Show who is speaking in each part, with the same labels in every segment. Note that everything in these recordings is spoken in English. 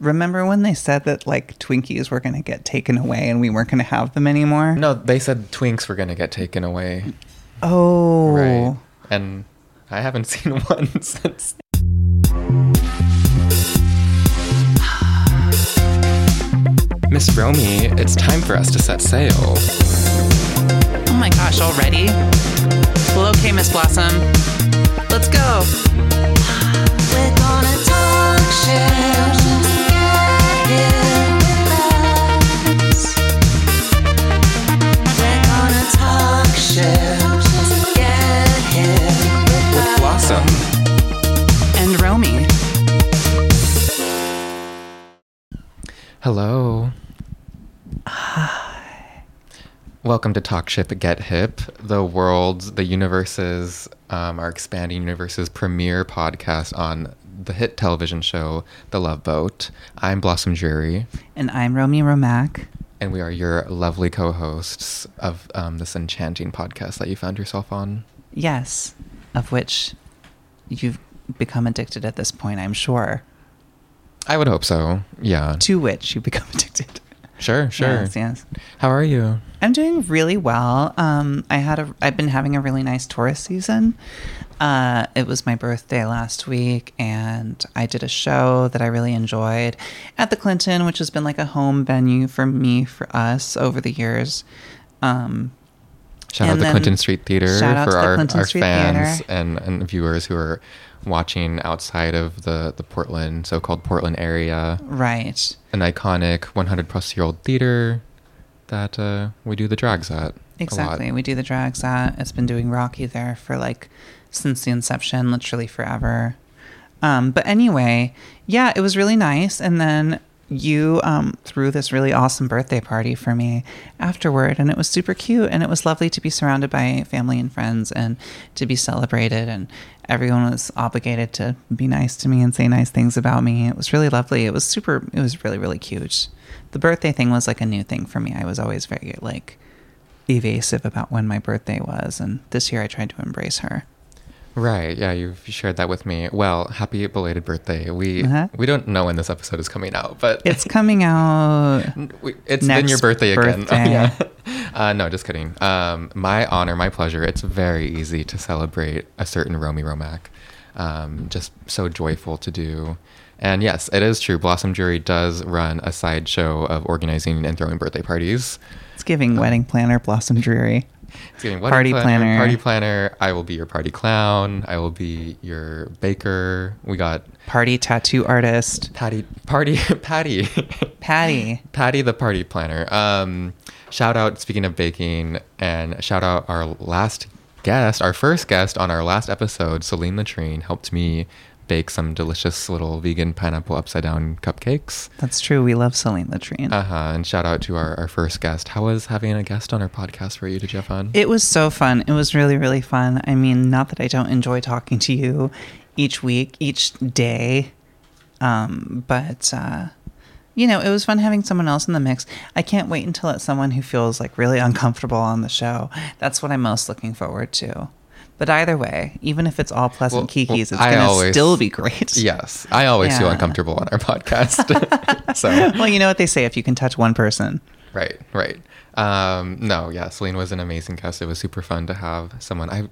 Speaker 1: Remember when they said that like Twinkies were going to get taken away and we weren't going to have them anymore?
Speaker 2: No, they said Twinks were gonna get taken away.
Speaker 1: Oh.
Speaker 2: Right. And I haven't seen one since. Miss Romie, it's time for us to set sail.
Speaker 1: Oh my gosh, already? Well, okay, Miss Blossom. Let's go.
Speaker 3: We're gonna talk shit.
Speaker 2: Hello. Hi. Welcome to Talk Ship Get Hip, the world's, the universe's, um, our expanding universe's premiere podcast on the hit television show, The Love Boat. I'm Blossom Drearie,
Speaker 1: And I'm Romie Romak.
Speaker 2: and we are your lovely co hosts of um, this enchanting podcast that you found yourself on.
Speaker 1: Yes, of which you've become addicted at this point, I'm sure.
Speaker 2: I would hope so. Yeah.
Speaker 1: To which you become addicted.
Speaker 2: Sure, sure.
Speaker 1: Yes, yes.
Speaker 2: How are you?
Speaker 1: I'm doing really well. Um, I had a, I've been having a really nice tourist season. Uh, it was my birthday last week, and I did a show that I really enjoyed at the Clinton, which has been like a home venue for me, for us over the years. Um,
Speaker 2: Shout out the Clinton Street Theater for our, our
Speaker 1: Street
Speaker 2: fans
Speaker 1: Theater.
Speaker 2: and, and viewers who are watching outside of the, the Portland, so called Portland area.
Speaker 1: right.
Speaker 2: An iconic 100 plus year old theater that uh, we do the drags at.
Speaker 1: Exactly. We do the drags at. It's been doing Rocky there for like since the inception, literally forever. Um, but anyway, yeah, it was really nice. And then you um, threw this really awesome birthday party for me afterward, and it was super cute. And it was lovely to be surrounded by family and friends and to be celebrated. And everyone was obligated to be nice to me and say nice things about me. It was really lovely. It was super. It was really really cute. The birthday thing was like a new thing for me. I was always very like evasive about when my birthday was, and this year I tried to embrace her.
Speaker 2: Right. Yeah, you've shared that with me. Well, happy belated birthday. We
Speaker 1: Uh-huh.
Speaker 2: we don't know when this episode is coming out, but
Speaker 1: It's coming out.
Speaker 2: We- It's been your birthday again.
Speaker 1: birthday.
Speaker 2: yeah. Uh, no, just kidding. Um, my honor, my pleasure. It's very easy to celebrate a certain Romie Romak. Um, just so joyful to do. And yes, it is true. Blossom Drearie does run a sideshow of organizing and throwing birthday parties.
Speaker 1: It's giving wedding planner Blossom Drearie.
Speaker 2: It's getting wedding
Speaker 1: Party planner.
Speaker 2: Party planner. I will be your party clown. I will be your baker. We got
Speaker 1: Party tattoo artist
Speaker 2: Patty. Party. Patty.
Speaker 1: Patty.
Speaker 2: Patty the party planner. Um, shout out, speaking of baking, and shout out our last guest, our first guest on our last episode, Celine Latrine, helped me bake some delicious little vegan pineapple upside down cupcakes.
Speaker 1: That's true. We love Celine Latrine.
Speaker 2: Uh huh. And shout out to our, our first guest. How was having a guest on our podcast for you? Did you have fun?
Speaker 1: It was so fun. It was really, really fun. I mean, not that I don't enjoy talking to you each week, each day, um, but uh, you know, it was fun having someone else in the mix. I can't wait until it's someone who feels like really uncomfortable on the show. That's what I'm most looking forward to. But either way, even if it's all pleasant
Speaker 2: Well,
Speaker 1: kikis,
Speaker 2: well,
Speaker 1: it's going to still be great.
Speaker 2: yes. I always feel uncomfortable on our podcast. so.
Speaker 1: well, you know what they say if you can touch one person.
Speaker 2: Right, right. Um, no, yeah, Celine was an amazing guest. It was super fun to have someone. I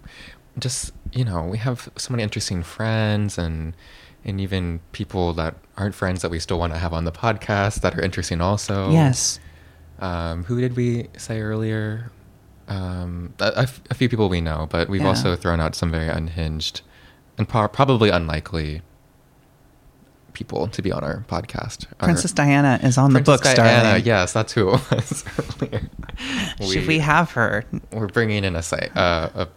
Speaker 2: just, you know, we have so many interesting friends and and even people that aren't friends that we still want to have on the podcast that are interesting also.
Speaker 1: Yes.
Speaker 2: Um, who did we say earlier? Um, a, a few people we know, but we've
Speaker 1: Yeah.
Speaker 2: also thrown out some very unhinged and pro- probably unlikely people to be on our podcast. Our-
Speaker 1: Princess Diana is on the book,
Speaker 2: Diana,
Speaker 1: darling.
Speaker 2: yes, that's who it was earlier.
Speaker 1: Should we have her?
Speaker 2: We're bringing in a site, uh, a,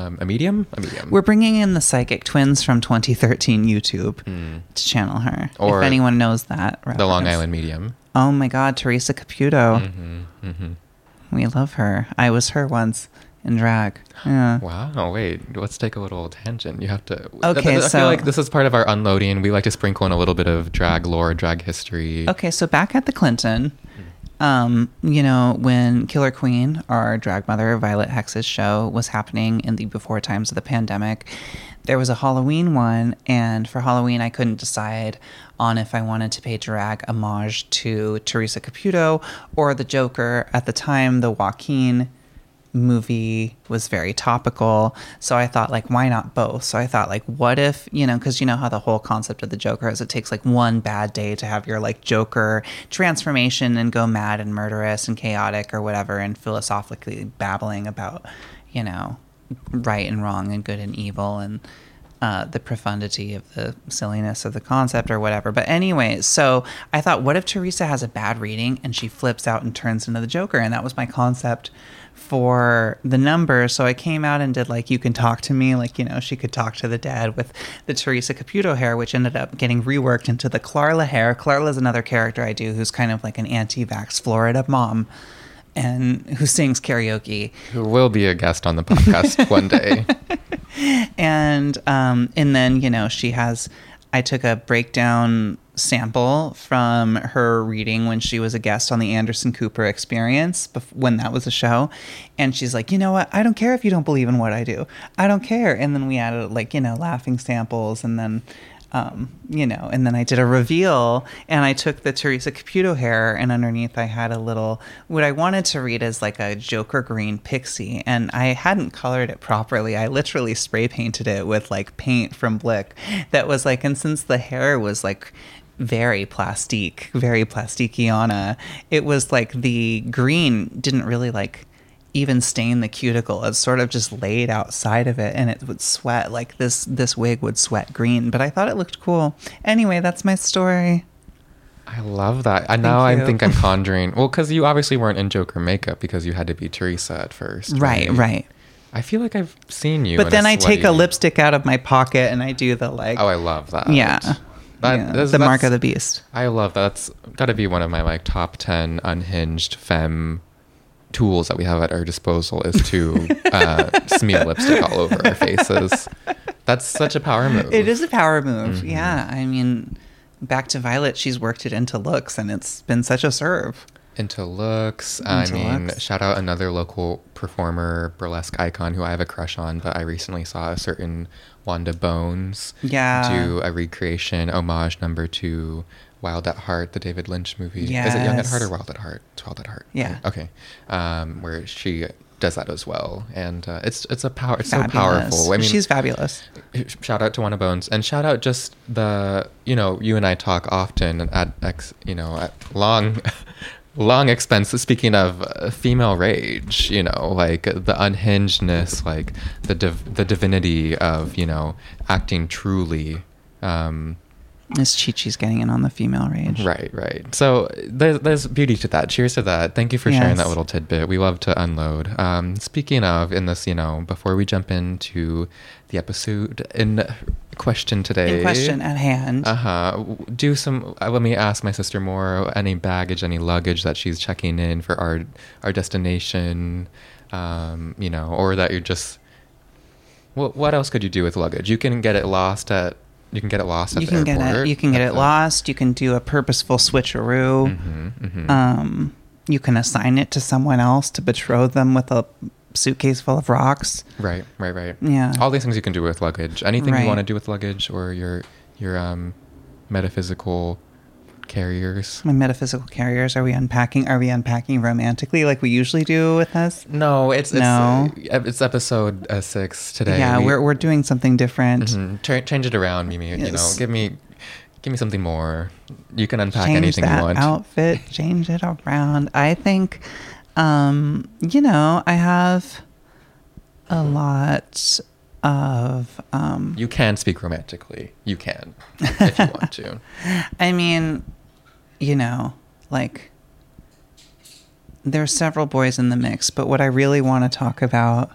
Speaker 2: um, a medium, a medium.
Speaker 1: We're bringing in the psychic twins from 2013 YouTube
Speaker 2: Mm.
Speaker 1: to channel her.
Speaker 2: Or
Speaker 1: if anyone knows that,
Speaker 2: the Long. Island medium.
Speaker 1: Oh my God, Teresa Caputo.
Speaker 2: hmm hmm
Speaker 1: We love her. I was her once in drag. Yeah.
Speaker 2: Wow. Wait. Let's take a little tangent. You have to.
Speaker 1: Okay, so
Speaker 2: I
Speaker 1: so-
Speaker 2: feel like this is part of our unloading. We like to sprinkle in a little bit of drag lore, drag history.
Speaker 1: Okay, so back at the Clinton, um, you know, when Killer Queen, our drag mother, Violet Hex's show, was happening in the before times of the pandemic, there was a Halloween one, and for Halloween, I couldn't decide on if I wanted to pay drag homage to Teresa Caputo or the Joker. At the time, the Joaquin movie was very topical. So I thought, like, why not both? So I thought, like, what if, you know, because you know how the whole concept of the Joker is it takes like one bad day to have your like Joker transformation and go mad and murderous and chaotic or whatever and philosophically babbling about, you know, right and wrong and good and evil and uh, the profundity of the silliness of the concept or whatever. But anyway, so I thought, what if Teresa has a bad reading and she flips out and turns into the Joker? And that was my concept for the number. So I came out and did like, you can talk to me, like, you know, she could talk to the dead with the Teresa Caputo hair, which ended up getting reworked into the Clarla hair. Clarla is another character I do who's kind of like an anti vax Florida mom and who sings karaoke.
Speaker 2: Who will be a guest on the podcast one day.
Speaker 1: and um, and then you know she has i took a breakdown sample from her reading when she was a guest on the anderson cooper experience bef- when that was a show and she's like you know what i don't care if you don't believe in what i do i don't care and then we added like you know laughing samples and then um, you know, and then I did a reveal and I took the Teresa Caputo hair and underneath I had a little, what I wanted to read as like a Joker green pixie. And I hadn't colored it properly. I literally spray painted it with like paint from Blick that was like, and since the hair was like, very plastique, very plastikiana. It was like the green didn't really like even stain the cuticle. It's sort of just laid outside of it and it would sweat like this this wig would sweat green, but I thought it looked cool. Anyway, that's my story.
Speaker 2: I love that. And now I think I'm conjuring. Well, because you obviously weren't in Joker makeup because you had to be Teresa at first.
Speaker 1: Right, right.
Speaker 2: I feel like I've seen you.
Speaker 1: But then I take a lipstick out of my pocket and I do the like
Speaker 2: Oh, I love that.
Speaker 1: Yeah.
Speaker 2: That,
Speaker 1: yeah,
Speaker 2: that's-
Speaker 1: the mark of the beast.
Speaker 2: I love that. That's got to be one of my like top 10 unhinged femme tools that we have at our disposal is to uh, smear lipstick all over our faces. That's such a power move.
Speaker 1: It is a power move.
Speaker 2: Mhm.
Speaker 1: Yeah. I mean, back to Violet, she's worked it into looks and it's been such a serve.
Speaker 2: Into looks. I mean,
Speaker 1: looks.
Speaker 2: shout out another local performer, burlesque icon who I have a crush on, but I recently saw a certain Wanda Bones
Speaker 1: Yeah.
Speaker 2: do a recreation homage number to Wild at Heart, the David Lynch movie. Is it Young at Heart or Wild at Heart? It's Wild at Heart.
Speaker 1: Yeah.
Speaker 2: Okay. Um, where she does that as well, and uh, it's it's a power. It's
Speaker 1: Fabulous.
Speaker 2: so powerful. I mean,
Speaker 1: she's fabulous.
Speaker 2: shout out to Wanda Bones and shout out just the you know you and I talk often at ex you know at long long expense speaking of uh, female rage you know like the unhingedness like the div- the divinity of you know acting truly um
Speaker 1: Miss Chi Chi's getting in on the female rage.
Speaker 2: Right, right. So there's there's beauty to that. Cheers to that. Thank you for sharing that little tidbit. We love to unload. Um, speaking of, in this, you know, before we jump into the episode in question today,
Speaker 1: In question at hand.
Speaker 2: uh huh. Do some. Uh, let me ask my sister more. Any baggage, any luggage that she's checking in for our our destination, um, you know, or that you're just. What what else could you do with luggage? You can get it lost at. You can get it lost
Speaker 1: you can get it. You can get it
Speaker 2: the-
Speaker 1: lost. You can do a purposeful switcheroo.
Speaker 2: Mhm, mhm.
Speaker 1: Um, you can assign it to someone else to betroth them with a suitcase full of rocks.
Speaker 2: Right, right, right.
Speaker 1: Yeah.
Speaker 2: All these things you can do with luggage. Anything
Speaker 1: Right.
Speaker 2: you want to do with luggage or your your um metaphysical carriers.
Speaker 1: My metaphysical carriers. Are we unpacking? Are we unpacking romantically like we usually do with us?
Speaker 2: No, it's it's
Speaker 1: No.
Speaker 2: uh, it's episode uh, six today.
Speaker 1: yeah,
Speaker 2: We-
Speaker 1: are we're doing something different.
Speaker 2: Mhm. Cha- change it around, Mimi. You know, give me give me something more. You can unpack
Speaker 1: change
Speaker 2: anything
Speaker 1: that
Speaker 2: you want.
Speaker 1: outfit, change it around. I think, um, you know, I have a lot of. Um,
Speaker 2: You can speak romantically. You can if you want to.
Speaker 1: I mean, you know, like there are several boys in the mix, but what I really want to talk about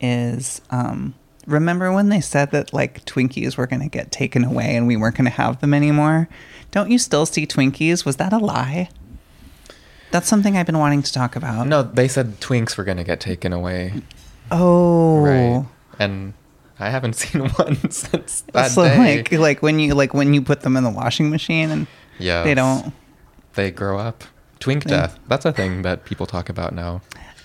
Speaker 1: is um, remember when they said that like Twinkies were going to get taken away and we weren't going to have them anymore? Don't you still see Twinkies? Was that a lie? That's something I've been wanting to talk about.
Speaker 2: No, they said Twinks were gonna get taken away.
Speaker 1: Oh.
Speaker 2: Right. And I haven't seen one since that
Speaker 1: so
Speaker 2: day.
Speaker 1: like like when you like when you put them in the washing machine and
Speaker 2: Yeah.
Speaker 1: they don't
Speaker 2: They grow up. Twink
Speaker 1: They-
Speaker 2: death. That's a thing that people talk about now.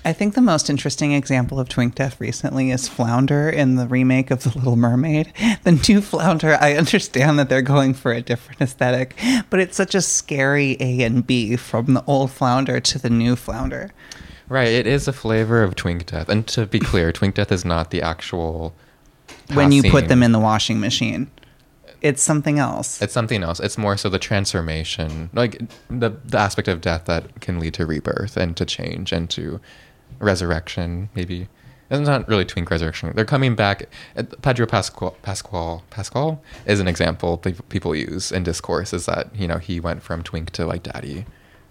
Speaker 1: I think the most interesting example of twink death recently is Flounder in the remake of The Little Mermaid. The new Flounder, I understand that they're going for a different aesthetic, but it's such a scary A and B from the old Flounder to the new Flounder.
Speaker 2: Right, it is a flavor of Twink Death. And to be clear, Twink Death is not the actual.
Speaker 1: When you put them in the washing machine, it's something else.
Speaker 2: It's something else. It's more so the transformation, like the the aspect of death that can lead to rebirth and to change and to resurrection. Maybe it's not really twink resurrection. They're coming back. Pedro Pascal Pascal Pascal is an example people use in discourse. Is that you know he went from twink to like daddy.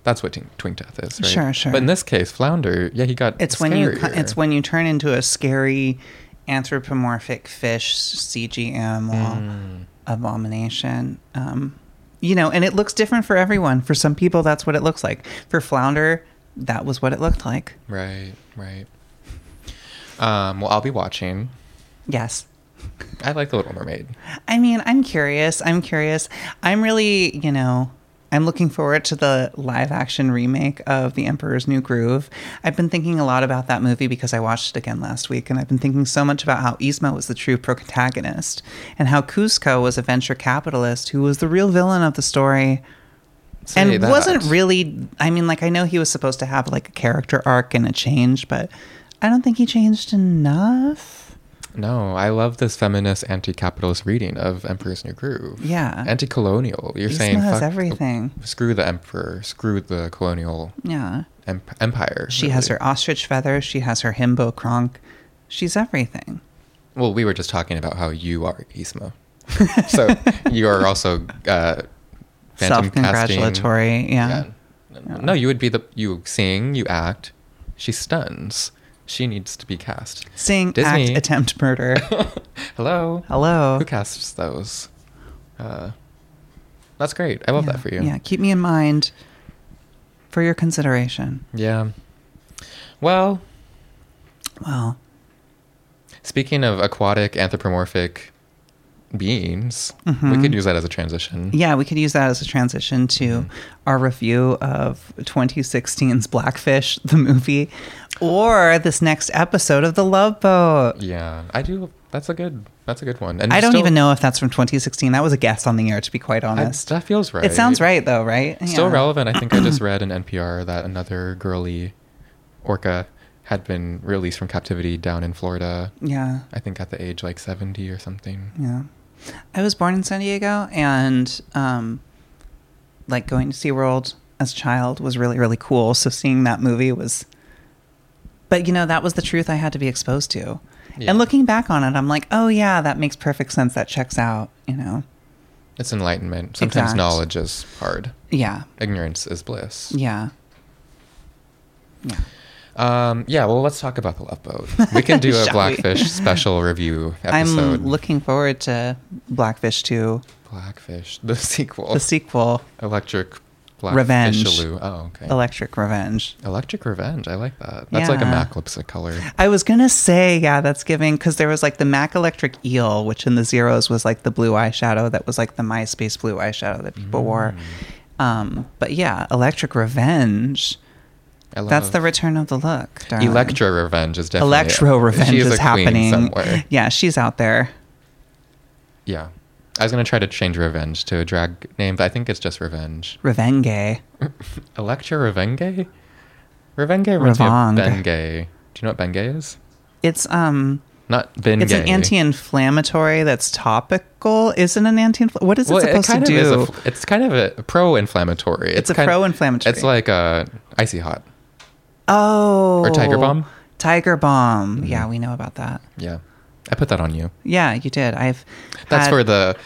Speaker 2: That's what twink, twink death is, right?
Speaker 1: Sure, sure.
Speaker 2: But in this case, flounder, yeah, he got.
Speaker 1: It's when you it's when you turn into a scary anthropomorphic fish CG animal
Speaker 2: Mm.
Speaker 1: Abomination. Um, you know, and it looks different for everyone. For some people, that's what it looks like. For Flounder, that was what it looked like.
Speaker 2: Right, right. Um, well, I'll be watching.
Speaker 1: Yes.
Speaker 2: I like The Little Mermaid.
Speaker 1: I mean, I'm curious. I'm curious. I'm really, you know, I'm looking forward to the live action remake of The Emperor's New Groove. I've been thinking a lot about that movie because I watched it again last week, and I've been thinking so much about how Yzma was the true protagonist and how Kuzco was a venture capitalist who was the real villain of the story.
Speaker 2: Say
Speaker 1: and
Speaker 2: that.
Speaker 1: wasn't really, I mean, like, I know he was supposed to have like a character arc and a change, but I don't think he changed enough.
Speaker 2: No, I love this feminist anti-capitalist reading of Emperor's New Groove.
Speaker 1: Yeah.
Speaker 2: Anti-colonial. You're
Speaker 1: Yzma
Speaker 2: saying
Speaker 1: has everything.
Speaker 2: Screw the emperor. Screw the colonial
Speaker 1: Yeah.
Speaker 2: emp- empire.
Speaker 1: She has her ostrich feather. She has her himbo kronk. She's everything.
Speaker 2: Well, we were just talking about how you are Yzma. so you are also uh,
Speaker 1: Self-congratulatory. Yeah.
Speaker 2: No, No, you would be the you sing, you act. She stuns. She needs to be cast.
Speaker 1: Sing,
Speaker 2: Disney.
Speaker 1: act, attempt murder.
Speaker 2: Hello.
Speaker 1: Hello.
Speaker 2: Who casts those? Uh, that's great. I love
Speaker 1: yeah.
Speaker 2: that for you.
Speaker 1: Yeah. Keep me in mind for your consideration.
Speaker 2: Yeah. Well,
Speaker 1: Well,
Speaker 2: speaking of aquatic anthropomorphic beings, we
Speaker 1: Mhm.
Speaker 2: could use that as a transition.
Speaker 1: yeah, we could use that as a transition to
Speaker 2: Mhm.
Speaker 1: our review of 2016's Blackfish, the movie, or this next episode of The Love Boat.
Speaker 2: Yeah, I do. That's a good. That's a good one. And
Speaker 1: I don't
Speaker 2: still-
Speaker 1: even know if that's from 2016. That was a guess on the air, to be quite
Speaker 2: I-
Speaker 1: honest.
Speaker 2: that feels right.
Speaker 1: It sounds right, though, right?
Speaker 2: Still
Speaker 1: Yeah.
Speaker 2: relevant. I think I just read in NPR that another girly orca had been released from captivity down in Florida.
Speaker 1: Yeah.
Speaker 2: I think at the age like seventy or something.
Speaker 1: Yeah. I was born in San Diego and um like going to SeaWorld as a child was really, really cool. So seeing that movie was but you know, that was the truth I had to be exposed to.
Speaker 2: Yeah.
Speaker 1: And looking back on it, I'm like, oh yeah, that makes perfect sense. That checks out, you know.
Speaker 2: It's enlightenment. Sometimes
Speaker 1: Exact.
Speaker 2: knowledge is hard.
Speaker 1: Yeah.
Speaker 2: Ignorance is bliss.
Speaker 1: Yeah. Yeah.
Speaker 2: Um, yeah, well, let's talk about the Love Boat. We can do a
Speaker 1: Shall we?
Speaker 2: Blackfish special review episode.
Speaker 1: I'm looking forward to Blackfish 2,
Speaker 2: Blackfish, the sequel.
Speaker 1: the sequel,
Speaker 2: Electric
Speaker 1: Revenge.
Speaker 2: Oh, okay.
Speaker 1: Electric Revenge.
Speaker 2: Electric Revenge. I like that. That's like a
Speaker 1: Yeah.
Speaker 2: MAC lipstick color.
Speaker 1: I was gonna say, yeah, that's giving because there was like the MAC Electric Eel, which in the zeros was like the blue eyeshadow that was like the MySpace blue eyeshadow that people wore.
Speaker 2: Mm.
Speaker 1: Um, but yeah, Electric Revenge. That's the return of the look. darling.
Speaker 2: Electra Revenge is definitely.
Speaker 1: Electro Revenge is,
Speaker 2: a queen
Speaker 1: happening.
Speaker 2: somewhere.
Speaker 1: Yeah, she's out there.
Speaker 2: Yeah. I was gonna try to change Revenge to a drag name, but I think it's just Revenge.
Speaker 1: Revenge.
Speaker 2: Electra Revenge. Revenge reminds me of
Speaker 1: Revenge.
Speaker 2: Bengay. Do you know what Bengay is?
Speaker 1: It's um,
Speaker 2: Not Bengay.
Speaker 1: it's an anti-inflammatory that's topical. Isn't an anti? What is it
Speaker 2: Well,
Speaker 1: supposed
Speaker 2: kind
Speaker 1: to
Speaker 2: is
Speaker 1: do?
Speaker 2: a it's kind of a pro-inflammatory.
Speaker 1: It's a
Speaker 2: kind-
Speaker 1: pro-inflammatory.
Speaker 2: It's like uh, icy hot.
Speaker 1: Oh,
Speaker 2: Or Tiger Balm.
Speaker 1: Tiger Balm.
Speaker 2: Mhm.
Speaker 1: Yeah, we know about that.
Speaker 2: Yeah, I put that on you.
Speaker 1: Yeah, you did. I've.
Speaker 2: That's
Speaker 1: had-
Speaker 2: for the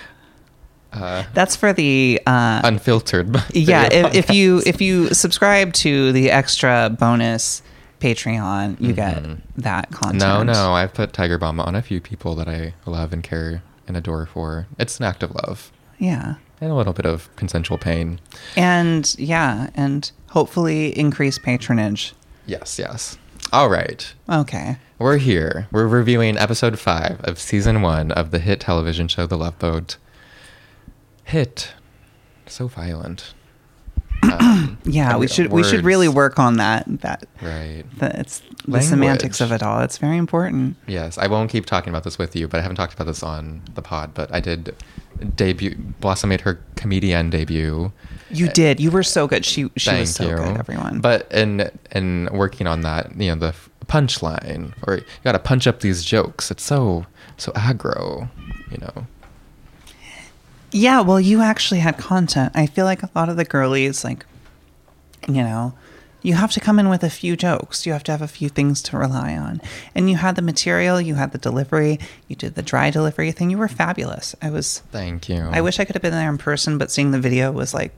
Speaker 2: uh,
Speaker 1: That's for the. Uh,
Speaker 2: unfiltered.
Speaker 1: yeah, if, if you if you subscribe to the extra bonus Patreon, you get
Speaker 2: Mhm.
Speaker 1: that content.
Speaker 2: No, no, I've put Tiger Balm on a few people that I love and care and adore for. It's an act of love
Speaker 1: Yeah,
Speaker 2: and a little bit of consensual pain.
Speaker 1: and yeah, and hopefully increase patronage.
Speaker 2: Yes, yes. All right.
Speaker 1: Okay.
Speaker 2: We're here. We're reviewing episode five of season one of the hit television show The Love Boat. Hit. So violent. Um,
Speaker 1: Yeah, we should we should really work on that. That
Speaker 2: Right.
Speaker 1: the, it's the
Speaker 2: Language.
Speaker 1: semantics of it all. It's very important.
Speaker 2: Yes, I won't keep talking about this with you, but I haven't talked about this on the pod. But I did debut. Blossom made her comedian debut.
Speaker 1: You did. You were so good. She she
Speaker 2: Thank
Speaker 1: was so
Speaker 2: you.
Speaker 1: good. Everyone.
Speaker 2: But in in working on that, you know, the punchline, or you got to punch up these jokes. It's so so aggro, you know.
Speaker 1: Yeah, well, you actually had content. I feel like a lot of the girlies, like, you know, you have to come in with a few jokes. You have to have a few things to rely on. And you had the material, you had the delivery, you did the dry delivery thing. You were fabulous. I was,
Speaker 2: Thank you.
Speaker 1: I wish I could have been there in person, but seeing the video was like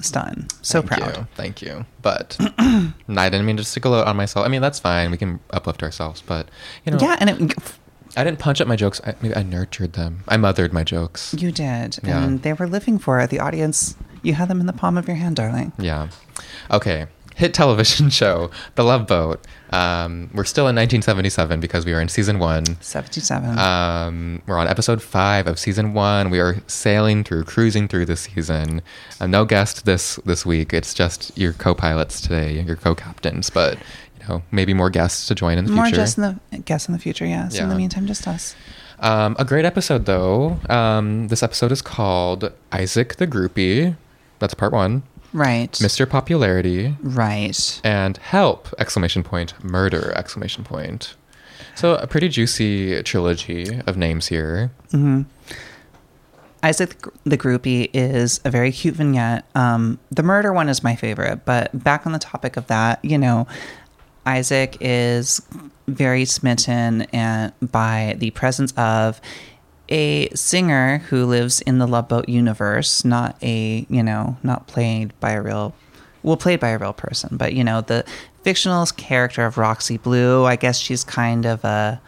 Speaker 1: stun. So
Speaker 2: Thank
Speaker 1: proud.
Speaker 2: You. Thank you. But I didn't mean to stick a load on myself. I mean, that's fine. We can uplift ourselves. But you know,
Speaker 1: Yeah, and it,
Speaker 2: I didn't punch up my jokes. I, maybe I nurtured them. I mothered my jokes.
Speaker 1: you did.
Speaker 2: Yeah.
Speaker 1: And they were living for it. The audience, you had them in the palm of your hand, darling.
Speaker 2: Yeah. Okay. Hit television show, The Love Boat. Um, we're still in 1977 because we are in season one.
Speaker 1: 77.
Speaker 2: Um, we're on episode five of season one. We are sailing through, cruising through the season. Uh, no guest this this week. It's just your co-pilots today, your co-captains. But you know, maybe more guests to join in the future.
Speaker 1: More
Speaker 2: future.
Speaker 1: just in the guess in the future, yes. In the meantime, just us.
Speaker 2: Um, a great episode, though. Um, this episode is called Isaac the Groupie. That's part one.
Speaker 1: Right.
Speaker 2: Mr. Popularity
Speaker 1: Right.
Speaker 2: and Help! Exclamation point. Murder! Exclamation point. So a pretty juicy trilogy of names here.
Speaker 1: Isaac the Groupie is a very cute vignette. Um, the murder one is my favorite, but back on the topic of that, you know, Isaac is very smitten and by the presence of a singer who lives in the Love Boat universe, not a, you know, not played by a real, well, played by a real person, but, you know, the fictional character of Roxy Blue, I guess she's kind of a,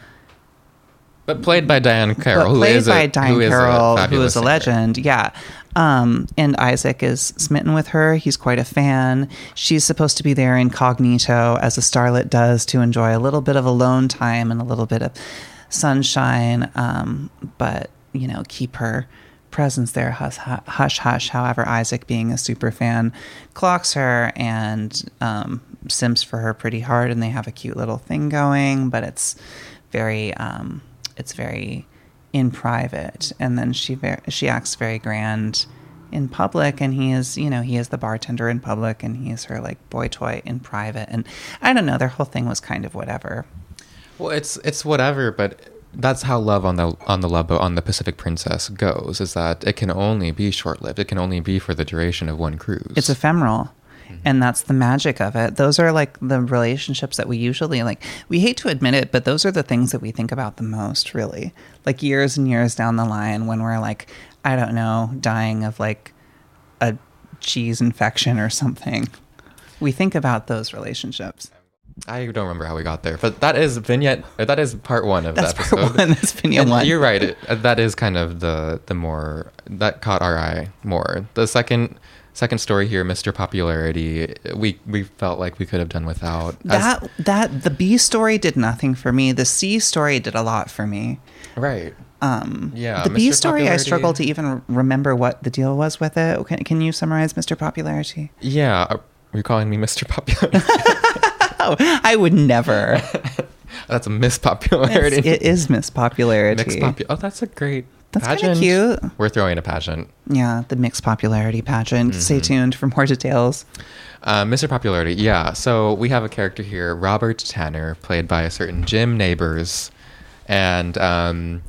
Speaker 2: But played by Diahann Carroll,
Speaker 1: but played
Speaker 2: is a,
Speaker 1: by Diahann
Speaker 2: who is a
Speaker 1: Carroll, who
Speaker 2: fabulous
Speaker 1: is a
Speaker 2: singer.
Speaker 1: legend. Yeah. Um, and Isaac is smitten with her. He's quite a fan. She's supposed to be there incognito, as a starlet does, to enjoy a little bit of alone time and a little bit of sunshine. Um, but you know, keep her presence there hush hush. hush. However, Isaac, being a super fan, clocks her and um, simps for her pretty hard, and they have a cute little thing going. But it's very um, it's very in private and then she ver- she acts very grand in public and he is you know he is the bartender in public and he is her like boy toy in private and i don't know their whole thing was kind of whatever
Speaker 2: Well, it's it's whatever, but that's how love on the on the love boat on the Pacific Princess goes. Is that it can only be short lived. It can only be for the duration of one cruise.
Speaker 1: it's ephemeral
Speaker 2: Mm-hmm.
Speaker 1: and that's the magic of it those are like the relationships that we usually like we hate to admit it but those are the things that we think about the most really like years and years down the line when we're like i don't know dying of like a cheese infection or something we think about those relationships
Speaker 2: I don't remember how we got there, but that is vignette. That is part one of
Speaker 1: That's
Speaker 2: the
Speaker 1: part
Speaker 2: episode.
Speaker 1: one, that's vignette
Speaker 2: And
Speaker 1: one.
Speaker 2: You're right. It, that is kind of the the more that caught our eye more. The second second story here, Mr. Popularity, we we felt like we could have done without. As-
Speaker 1: that that the b story did nothing for me the c story did a lot for me
Speaker 2: right.
Speaker 1: Um
Speaker 2: Yeah,
Speaker 1: the b
Speaker 2: Mr.
Speaker 1: story i struggle to even remember what the deal was with it can, can you summarize mr popularity
Speaker 2: Yeah. Are you calling me Mr. Popularity?
Speaker 1: oh i would never
Speaker 2: That's a Miss Popularity.
Speaker 1: It's- it is miss popularity
Speaker 2: Mixed popu- Oh, that's a great.
Speaker 1: That's kinda
Speaker 2: pageant.
Speaker 1: cute.
Speaker 2: We're throwing a pageant.
Speaker 1: yeah the mixed popularity pageant
Speaker 2: Mm-hmm.
Speaker 1: stay tuned for more details
Speaker 2: Uh, Mr. Popularity, yeah. So we have a character here, Robert Tanner, played by a certain Jim Nabors, and um,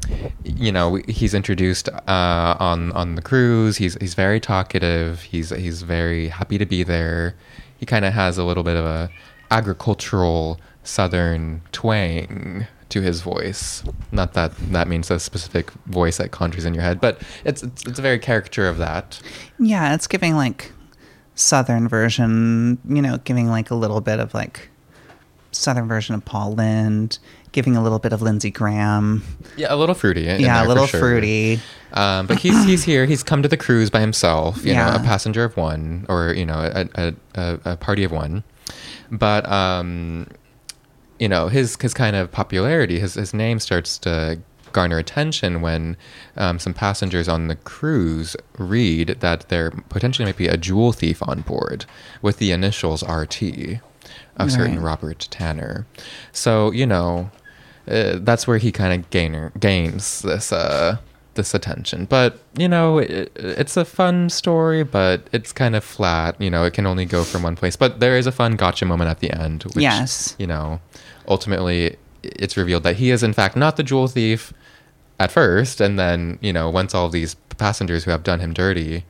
Speaker 2: you know he's introduced uh, on on the cruise. He's he's very talkative. He's he's very happy to be there. He kind of has a little bit of a agricultural southern twang to his voice. Not that that means a specific voice that conjures in your head, but it's it's, it's a very caricature of that.
Speaker 1: yeah it's giving like southern version you know giving like a little bit of like southern version of paul lynde giving a little bit of lindsey graham
Speaker 2: Yeah, a little fruity.
Speaker 1: yeah a little
Speaker 2: sure.
Speaker 1: fruity
Speaker 2: Um, but he's he's here. He's come to the cruise by himself. You know, a passenger of one, or you know, a a, a, a party of one. But um, you know, his his kind of popularity, his his name starts to garner attention when um, some passengers on the cruise read that there potentially might be a jewel thief on board with the initials RT, certain
Speaker 1: Right.
Speaker 2: Robert Tanner. So you know, uh, that's where he kind of gainer gains this uh this attention. But you know, it, it's a fun story, but it's kind of flat. You know, it can only go from one place. But there is a fun gotcha moment at the end. Which,
Speaker 1: Yes.
Speaker 2: You know, ultimately, it's revealed that he is in fact not the jewel thief at first, and then you know, once all these passengers who have done him dirty.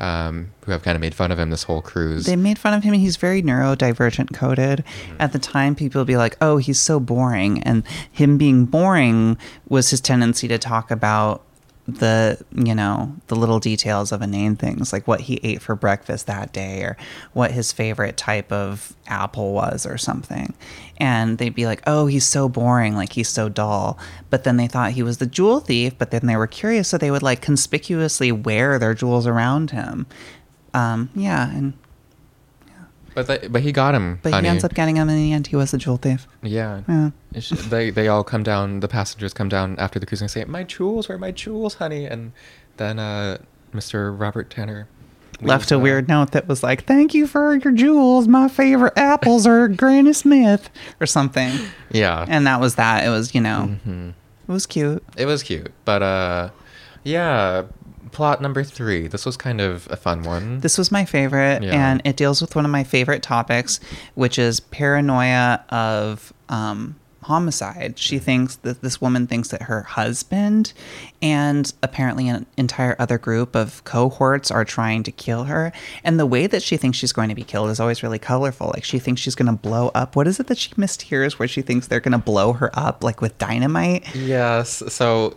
Speaker 2: Um, who have kind of made fun of him this whole cruise.
Speaker 1: They made fun of him. and He's very neurodivergent coded.
Speaker 2: Mm-hmm.
Speaker 1: At the time, people would be like, "Oh, he's so boring," and him being boring was his tendency to talk about the you know the little details of inane things like what he ate for breakfast that day or what his favorite type of apple was or something and they'd be like oh he's so boring like he's so dull but then they thought he was the jewel thief but then they were curious so they would like conspicuously wear their jewels around him um yeah and
Speaker 2: but they, but he got him.
Speaker 1: but
Speaker 2: honey.
Speaker 1: he ends up getting him in the end. He was the jewel thief.
Speaker 2: Yeah.
Speaker 1: Yeah.
Speaker 2: They they all come down. The passengers come down after the cruise and say, "My jewels, where are my jewels, honey?" And then uh, Mr. Robert Tanner
Speaker 1: Left a weird note that was like, "Thank you for your jewels. My favorite apples are Granny Smith or something."
Speaker 2: Yeah,
Speaker 1: And that was that. It was you know,
Speaker 2: Mhm.
Speaker 1: it was cute.
Speaker 2: it was cute, but uh, yeah. Plot number three. This was kind of a fun one.
Speaker 1: This was my favorite,
Speaker 2: Yeah.
Speaker 1: and it deals with one of my favorite topics, which is paranoia of um, homicide. She thinks that this woman thinks that her husband and apparently an entire other group of cohorts are trying to kill her. And the way that she thinks she's going to be killed is always really colorful. Like she thinks she's going to blow up. What is it that she mishears where she thinks they're going to blow her up, like with dynamite?
Speaker 2: Yes. So,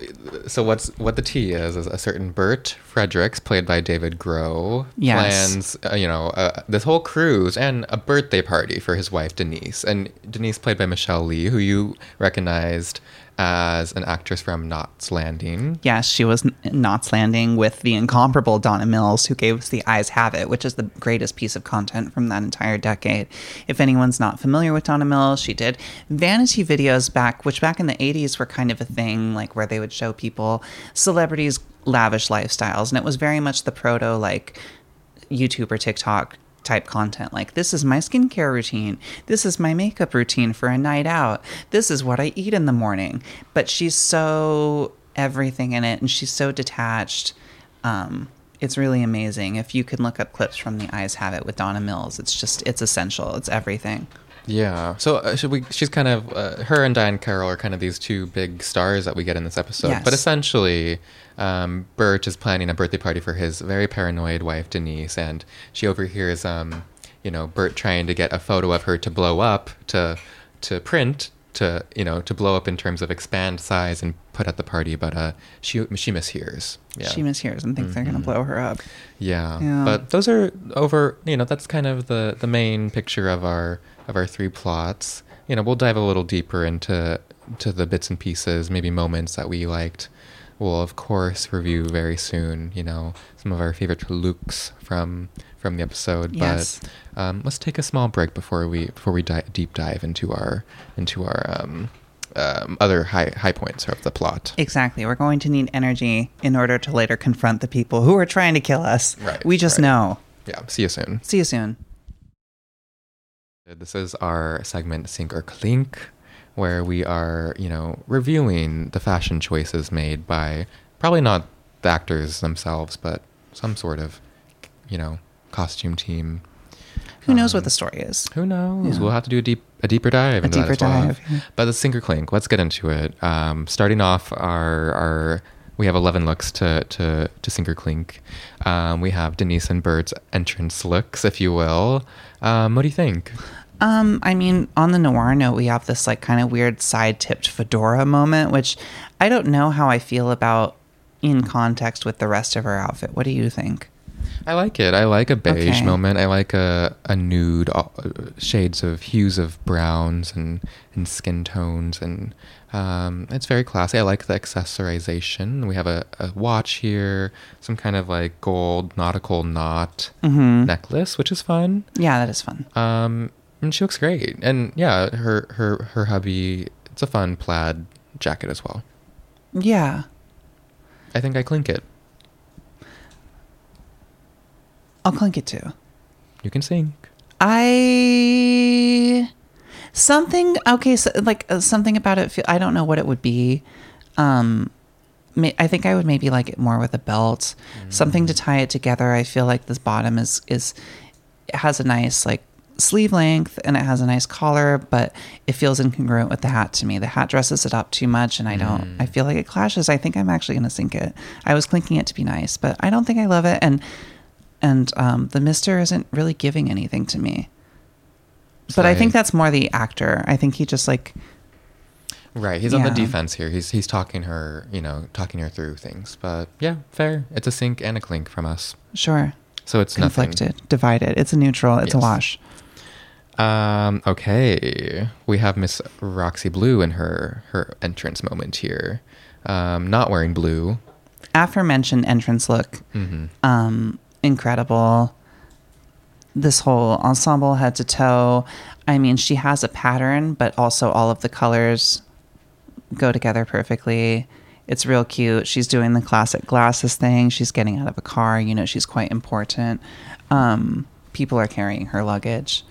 Speaker 2: so what's what the tea is is a certain Bert Fredericks, played by David Groh,
Speaker 1: Yes.
Speaker 2: plans uh, you know uh, this whole cruise and a birthday party for his wife Denise, and Denise played by Michele Lee, who you recognized as an actress from Knots Landing.
Speaker 1: Yes, she was Knots Landing with the incomparable Donna Mills, who gave us The Eyes Have It, which is the greatest piece of content from that entire decade. If anyone's not familiar with Donna Mills, she did vanity videos back, which back in the 80s were kind of a thing, like where they would show people, celebrities' lavish lifestyles. And it was very much the proto, like, YouTube or TikTok type content. Like, this is my skincare routine. This is my makeup routine for a night out. This is what I eat in the morning. But she's so everything in it and she's so detached. Um, it's really amazing. If you can look up clips from The Eyes Have It with Donna Mills, it's just, it's essential. It's everything.
Speaker 2: Yeah. So uh, should we? She's kind of uh, her and Diahann Carroll are kind of these two big stars that we get in this episode.
Speaker 1: Yes.
Speaker 2: But essentially, um, Bert is planning a birthday party for his very paranoid wife Denise, and she overhears, um, you know, Bert trying to get a photo of her to blow up to to print to you know to blow up in terms of expand size and put at the party. But uh, she she mishears. Yeah.
Speaker 1: She mishears and thinks they're going to blow her up.
Speaker 2: Yeah.
Speaker 1: Yeah.
Speaker 2: But those are over, you know, that's kind of the the main picture of our of our three plots. You know, we'll dive a little deeper into to the bits and pieces, maybe moments that we liked. We'll of course review very soon, you know, some of our favorite looks from from the episode,
Speaker 1: Yes.
Speaker 2: but um, let's take a small break before we before we di- deep dive into our into our um, um, other high high points of the plot.
Speaker 1: Exactly. We're going to need energy in order to later confront the people who are trying to kill us.
Speaker 2: Right,
Speaker 1: We just
Speaker 2: right.
Speaker 1: know.
Speaker 2: Yeah, see you soon.
Speaker 1: See you soon.
Speaker 2: This is our segment Sink or Clink, where we are, you know, reviewing the fashion choices made by probably not the actors themselves, but some sort of, you know, costume team.
Speaker 1: Who knows what
Speaker 2: Um,
Speaker 1: the story is?
Speaker 2: Who knows?
Speaker 1: Yeah.
Speaker 2: We'll have to do a deep a deeper dive
Speaker 1: A
Speaker 2: into
Speaker 1: deeper
Speaker 2: that as well.
Speaker 1: dive, yeah.
Speaker 2: But the Sink or Clink, let's get into it. Um, starting off, our our we have eleven looks to to to Sink or Clink. Um, we have Denise and Bird's entrance looks, if you will. Um, what do you think?
Speaker 1: Um, I mean, on the noir note, we have this like kind of weird side tipped fedora moment, which I don't know how I feel about in context with the rest of her outfit. What do you think?
Speaker 2: I like it. I like a beige
Speaker 1: Okay.
Speaker 2: moment. I like a, a nude, uh, shades of hues of browns and, and skin tones. And um, it's very classy. I like the accessorization. We have a, a watch here, some kind of like gold nautical knot
Speaker 1: Mhm.
Speaker 2: necklace, which is fun.
Speaker 1: Yeah, that is fun.
Speaker 2: Um, and she looks great. And yeah, her, her, her hubby, it's a fun plaid jacket as well.
Speaker 1: Yeah.
Speaker 2: I think I clink it.
Speaker 1: I'll clink it too.
Speaker 2: You can sing.
Speaker 1: I something okay, so like uh, something about it. Feel, I don't know what it would be. Um, may, I think I would maybe like it more with a belt, something to tie it together. I feel like this bottom is is it has a nice like sleeve length and it has a nice collar, but it feels incongruent with the hat to me. The hat dresses it up too much, and I don't. I feel like it clashes. I think I'm actually going to sink it. I was clinking it to be nice, but I don't think I love it. And and um, the Mister isn't really giving anything to me. But I think that's more the actor. I think he just like
Speaker 2: Right, he's on the
Speaker 1: Yeah.
Speaker 2: defense here. He's he's talking her, you know, talking her through things. But yeah, fair. It's a sink and a clink from us.
Speaker 1: sure
Speaker 2: So it's nothing.
Speaker 1: conflicted, divided. It's a neutral. It's a
Speaker 2: Yes.
Speaker 1: wash.
Speaker 2: Um, okay, we have Miss Roxy Blue in her her entrance moment here. Um, not wearing blue.
Speaker 1: Aforementioned entrance look,
Speaker 2: hmm
Speaker 1: um, incredible. This whole ensemble head to toe. I mean, she has a pattern, but also all of the colors go together perfectly. It's real cute. She's doing the classic glasses thing. She's getting out of a car. You know, she's quite important. Um, people are carrying her luggage.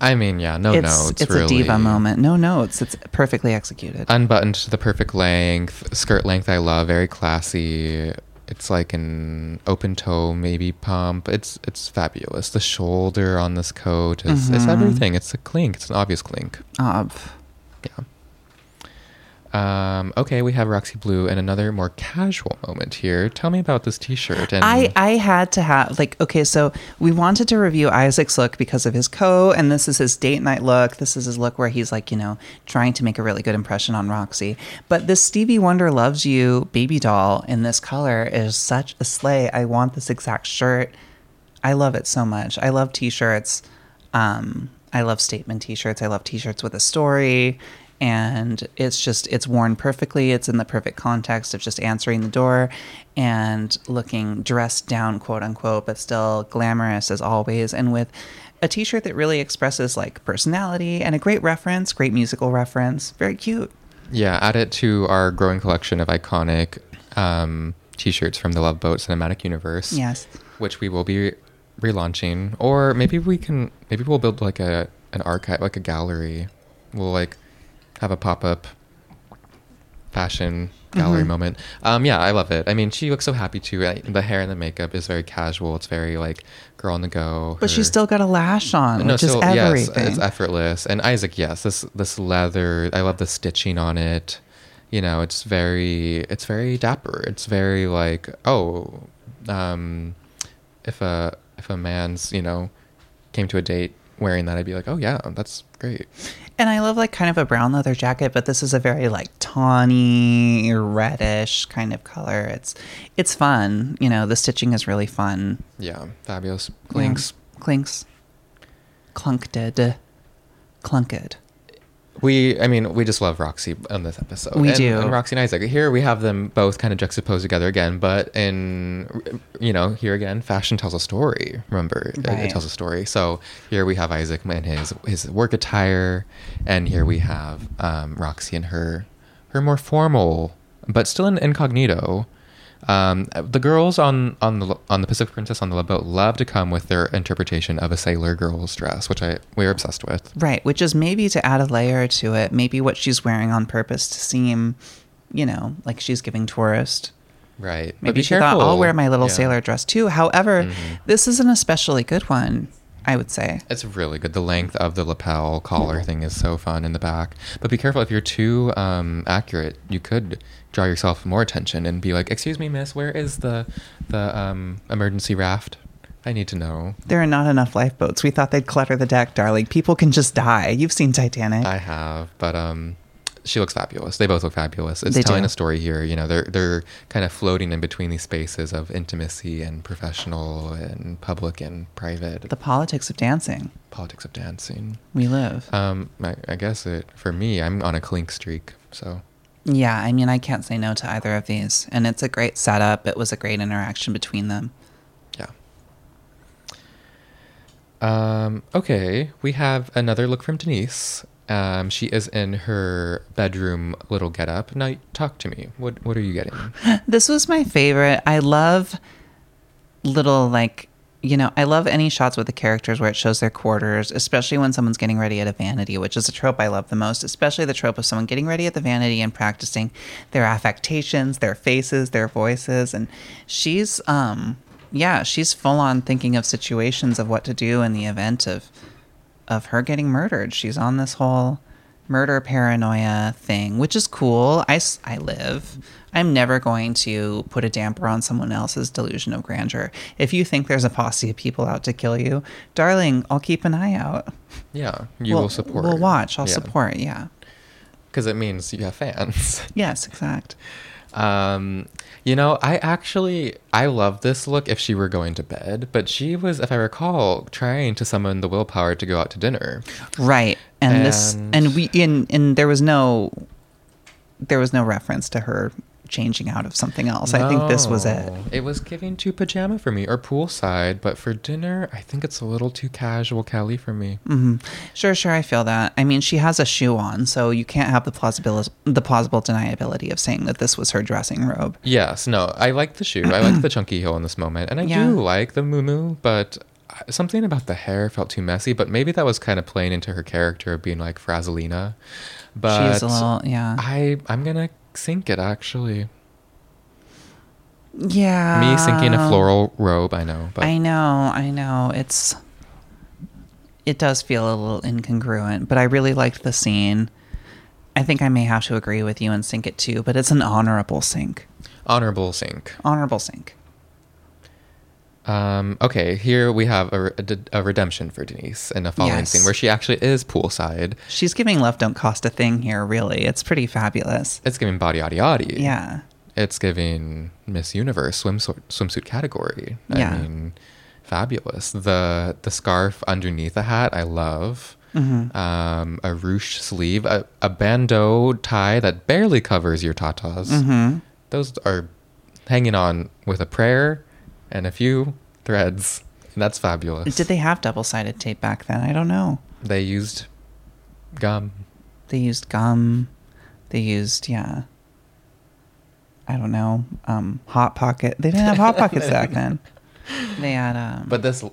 Speaker 2: I mean, yeah, no
Speaker 1: it's
Speaker 2: notes.
Speaker 1: it's
Speaker 2: really.
Speaker 1: a diva moment. No notes. It's perfectly executed.
Speaker 2: Unbuttoned to the perfect length, skirt length. I love. Very classy. It's like an open toe, maybe pump. It's it's fabulous. The shoulder on this coat is it's
Speaker 1: Mhm.
Speaker 2: everything. It's a clink. It's an obvious clink.
Speaker 1: Of
Speaker 2: Yeah. Um, okay, we have Roxy Blue and another more casual moment here. Tell me about this T-shirt. And
Speaker 1: I I had to have like okay, so we wanted to review Isaac's look because of his coat, and this is his date night look. This is his look where he's like you know trying to make a really good impression on Roxy. But this Stevie Wonder loves you baby doll in this color is such a slay. I want this exact shirt. I love it so much. I love t-shirts. Um, I love statement t-shirts. I love t-shirts with a story. And it's just it's worn perfectly. It's in the perfect context of just answering the door and looking dressed down, quote unquote, but still glamorous as always. And with a t-shirt that really expresses like personality and a great reference, great musical reference. Very cute.
Speaker 2: yeah, add it to our growing collection of iconic um, T-shirts from the Love Boat Cinematic Universe.
Speaker 1: Yes.
Speaker 2: which we will be relaunching, or maybe we can maybe we'll build like a an archive, like a gallery. We'll like have a pop up fashion gallery
Speaker 1: Mhm.
Speaker 2: moment. Um, yeah, I love it. I mean, she looks so happy too. The hair and the makeup is very casual. It's very like girl on the go.
Speaker 1: But
Speaker 2: Her-
Speaker 1: she's still got a lash on,
Speaker 2: no,
Speaker 1: which is everything.
Speaker 2: Yes, it's effortless. And Isaac, yes, this this leather. I love the stitching on it. You know, it's very it's very dapper. It's very like oh, um, if a if a man's you know came to a date wearing that, I'd be like, oh yeah, that's great.
Speaker 1: And I love like kind of a brown leather jacket, but this is a very like tawny, reddish kind of color. It's it's fun. You know, the stitching is really fun.
Speaker 2: Yeah, fabulous. Clinks.
Speaker 1: Yeah. Clinks. Clunked. Clunked.
Speaker 2: We, I mean, we just love Roxy on this episode.
Speaker 1: We
Speaker 2: and,
Speaker 1: do.
Speaker 2: And Roxy and Isaac. Here we have them both kind of juxtaposed together again, but in, you know, here again, fashion tells a story. Remember, It- it, tells a story. So here we have Isaac in his his work attire, and here we have um, Roxy in her her more formal, but still in incognito. Um, the girls on on the on the Pacific Princess on the Love boat love to come with their interpretation of a sailor girl's dress, which I we're obsessed with.
Speaker 1: Right, which is maybe to add a layer to it, maybe what she's wearing on purpose to seem, you know, like she's giving tourist.
Speaker 2: Right.
Speaker 1: Maybe
Speaker 2: be
Speaker 1: she thought, I'll wear my little
Speaker 2: Yeah.
Speaker 1: sailor dress too. However,
Speaker 2: Mhm.
Speaker 1: this is an especially good one, I would say.
Speaker 2: It's really good. The length of the lapel collar thing is so fun in the back. But be careful if you're too um, accurate, you could draw yourself more attention and be like, "Excuse me, miss, where is the the um, emergency raft? I need to know."
Speaker 1: There are not enough lifeboats. We thought they'd clutter the deck, darling. People can just die. You've seen Titanic.
Speaker 2: I have, but um, she looks fabulous. They both look fabulous. It's
Speaker 1: They
Speaker 2: telling
Speaker 1: do.
Speaker 2: a story here. You know, they're they're kind of floating in between these spaces of intimacy and professional and public and private.
Speaker 1: the politics of dancing.
Speaker 2: politics of dancing.
Speaker 1: We live.
Speaker 2: Um, I, I guess it for me. I'm on a clink streak, so.
Speaker 1: yeah, I mean, I can't say no to either of these. And it's a great setup. It was a great interaction between them.
Speaker 2: Yeah. Um, okay, we have another look from Denise, Um, she is in her bedroom little getup. Now, talk to me. What What are you getting?
Speaker 1: This was my favorite. I love little like you know, I love any shots with the characters where it shows their quarters, especially when someone's getting ready at a vanity, which is a trope I love the most, especially the trope of someone getting ready at the vanity and practicing their affectations, their faces, their voices. And she's, um, yeah, she's full on thinking of situations of what to do in the event of, of her getting murdered. She's on this whole murder paranoia thing, which is cool. I, I live. I'm never going to put a damper on someone else's delusion of grandeur. If you think there's a posse of people out to kill you, darling, I'll keep an eye out.
Speaker 2: Yeah, you
Speaker 1: We'll-
Speaker 2: will support.
Speaker 1: We'll watch. I'll
Speaker 2: Yeah.
Speaker 1: support. Yeah.
Speaker 2: because it means you have fans.
Speaker 1: Yes, exact.
Speaker 2: Um, you know, I actually I love this look if she were going to bed, but she was, if I recall, trying to summon the willpower to go out to dinner.
Speaker 1: Right. And, this
Speaker 2: And-
Speaker 1: and we in and there was no there was no reference to her changing out of something else. I think this was it.
Speaker 2: It was giving to pajama for me or poolside, but for dinner, I think it's a little too casual, Kelly, for me.
Speaker 1: hmm Sure, sure, I feel that. I mean, she has a shoe on, so you can't have the plausible the plausible deniability of saying that this was her dressing robe.
Speaker 2: Yes, no, I like the shoe. I like the chunky heel in this moment, and I
Speaker 1: Yeah.
Speaker 2: do like the muumuu, but something about the hair felt too messy. But maybe that was kind of playing into her character of being like Frazzolina. But
Speaker 1: She's a little, yeah,
Speaker 2: I I'm gonna sink it actually.
Speaker 1: yeah.
Speaker 2: Me sinking a floral robe, I know, but
Speaker 1: I know, I know. It's it does feel a little incongruent, but I really liked the scene. I think I may have to agree with you and sink it too, but it's an honorable sink.
Speaker 2: honorable sink.
Speaker 1: Honorable sink.
Speaker 2: Um, okay, here we have a, a redemption for Denise in a following
Speaker 1: Yes.
Speaker 2: scene where she actually is poolside.
Speaker 1: She's giving love don't cost a thing here, really. It's pretty fabulous.
Speaker 2: It's giving body yaddy yaddy.
Speaker 1: Yeah.
Speaker 2: It's giving Miss Universe swimsuit swimsuit category.
Speaker 1: Yeah.
Speaker 2: I mean, fabulous. The the scarf underneath the hat, I love.
Speaker 1: Mm-hmm.
Speaker 2: Um, a ruche sleeve, a, a bandeau tie that barely covers your tatas.
Speaker 1: Mm-hmm.
Speaker 2: Those are hanging on with a prayer and a few threads. And that's fabulous.
Speaker 1: Did they have double sided tape back then? I don't know.
Speaker 2: They used gum.
Speaker 1: They used gum. They used, yeah. I don't know. Um, hot pocket. They didn't have hot pockets back then. They had um
Speaker 2: But this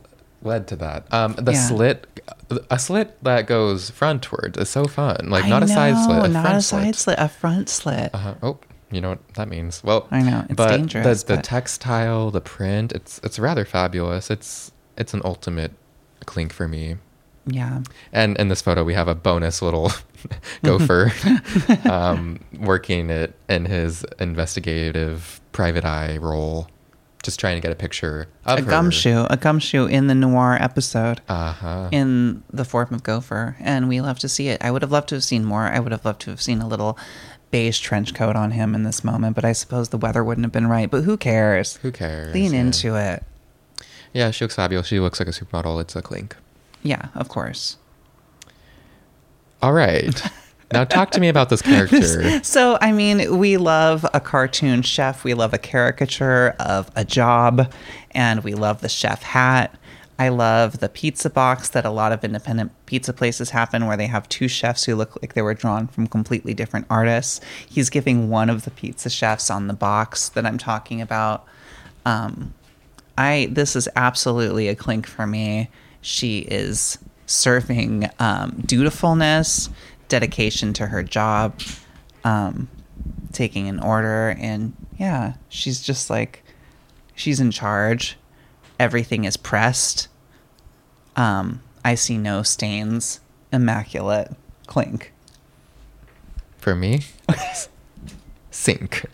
Speaker 2: led to that. Um, the
Speaker 1: Yeah.
Speaker 2: slit, a slit that goes frontward is so fun. Like
Speaker 1: I
Speaker 2: not a side slit, a
Speaker 1: not
Speaker 2: front
Speaker 1: a side slit, a front slit.
Speaker 2: Uh-huh. Oh, you know what that means? Well,
Speaker 1: I know, it's
Speaker 2: but
Speaker 1: dangerous,
Speaker 2: The, the
Speaker 1: but-
Speaker 2: textile, the print, it's it's rather fabulous. It's it's an ultimate clink for me.
Speaker 1: yeah.
Speaker 2: And in this photo, we have a bonus little gopher um, working it in his investigative private eye role, just trying to get a picture of
Speaker 1: A
Speaker 2: her.
Speaker 1: gumshoe, a gumshoe in the noir episode.
Speaker 2: Uh huh.
Speaker 1: in the form of gopher and we love to see it i would have loved to have seen more i would have loved to have seen a little beige trench coat on him in this moment but i suppose the weather wouldn't have been right but who cares
Speaker 2: Who cares?
Speaker 1: lean
Speaker 2: Yeah.
Speaker 1: into it
Speaker 2: Yeah, she looks fabulous. She looks like a supermodel. It's a clink.
Speaker 1: yeah of course
Speaker 2: All right. now talk to me about this character.
Speaker 1: so i mean we love a cartoon chef we love a caricature of a job and we love the chef hat I love the pizza box that a lot of independent pizza places happen where they have two chefs who look like they were drawn from completely different artists. He's giving one of the pizza chefs on the box that I'm talking about. Um, I this is absolutely a clink for me. She is serving um, dutifulness, dedication to her job, um, taking an order, and yeah, she's just like she's in charge. Everything is pressed. Um, I see no stains. Immaculate. Clink.
Speaker 2: For me, sink.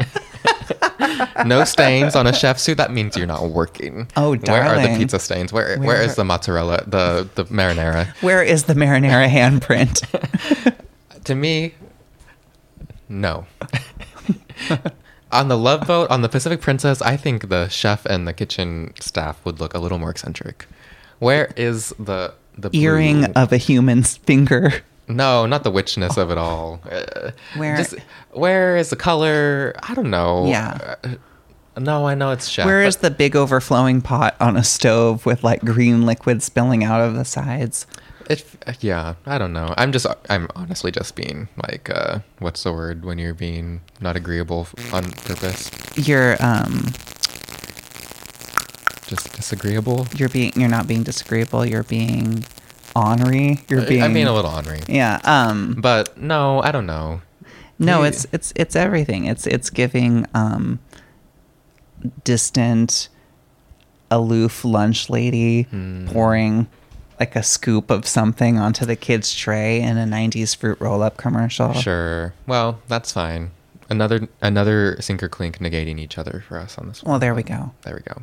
Speaker 2: no stains on a chef suit. That means you're not working.
Speaker 1: Oh, darling.
Speaker 2: Where are the pizza stains? Where where
Speaker 1: Where-
Speaker 2: is the mozzarella? The the marinara?
Speaker 1: Where is the marinara handprint?
Speaker 2: to me, no. On the Love Boat, on the Pacific Princess, I think the chef and the kitchen staff would look a little more eccentric. Where is the the
Speaker 1: Earring
Speaker 2: blue-
Speaker 1: of a human's finger.
Speaker 2: No, not the witchness of it all. Uh,
Speaker 1: Where-
Speaker 2: Just, where is the color? I don't know.
Speaker 1: Yeah.
Speaker 2: Uh, no, I know it's chef.
Speaker 1: Where is the big overflowing pot on a stove with like green liquid spilling out of the sides?
Speaker 2: It, yeah, I don't know. I'm just, I'm honestly just being like, uh, what's the word when you're being not agreeable on purpose?
Speaker 1: You're um
Speaker 2: Just disagreeable.
Speaker 1: you're being you're not being disagreeable. You're being ornery. You're being
Speaker 2: I'm being a little ornery.
Speaker 1: yeah. Um.
Speaker 2: But no, I don't know.
Speaker 1: No, it's it's it's everything. It's it's giving um distant, aloof lunch lady
Speaker 2: Hmm.
Speaker 1: pouring like a scoop of something onto the kid's tray in a '90s fruit roll-up commercial.
Speaker 2: Sure. Well, that's fine. Another another sinker clink negating each other for us on this one.
Speaker 1: Well, there we go.
Speaker 2: There we go.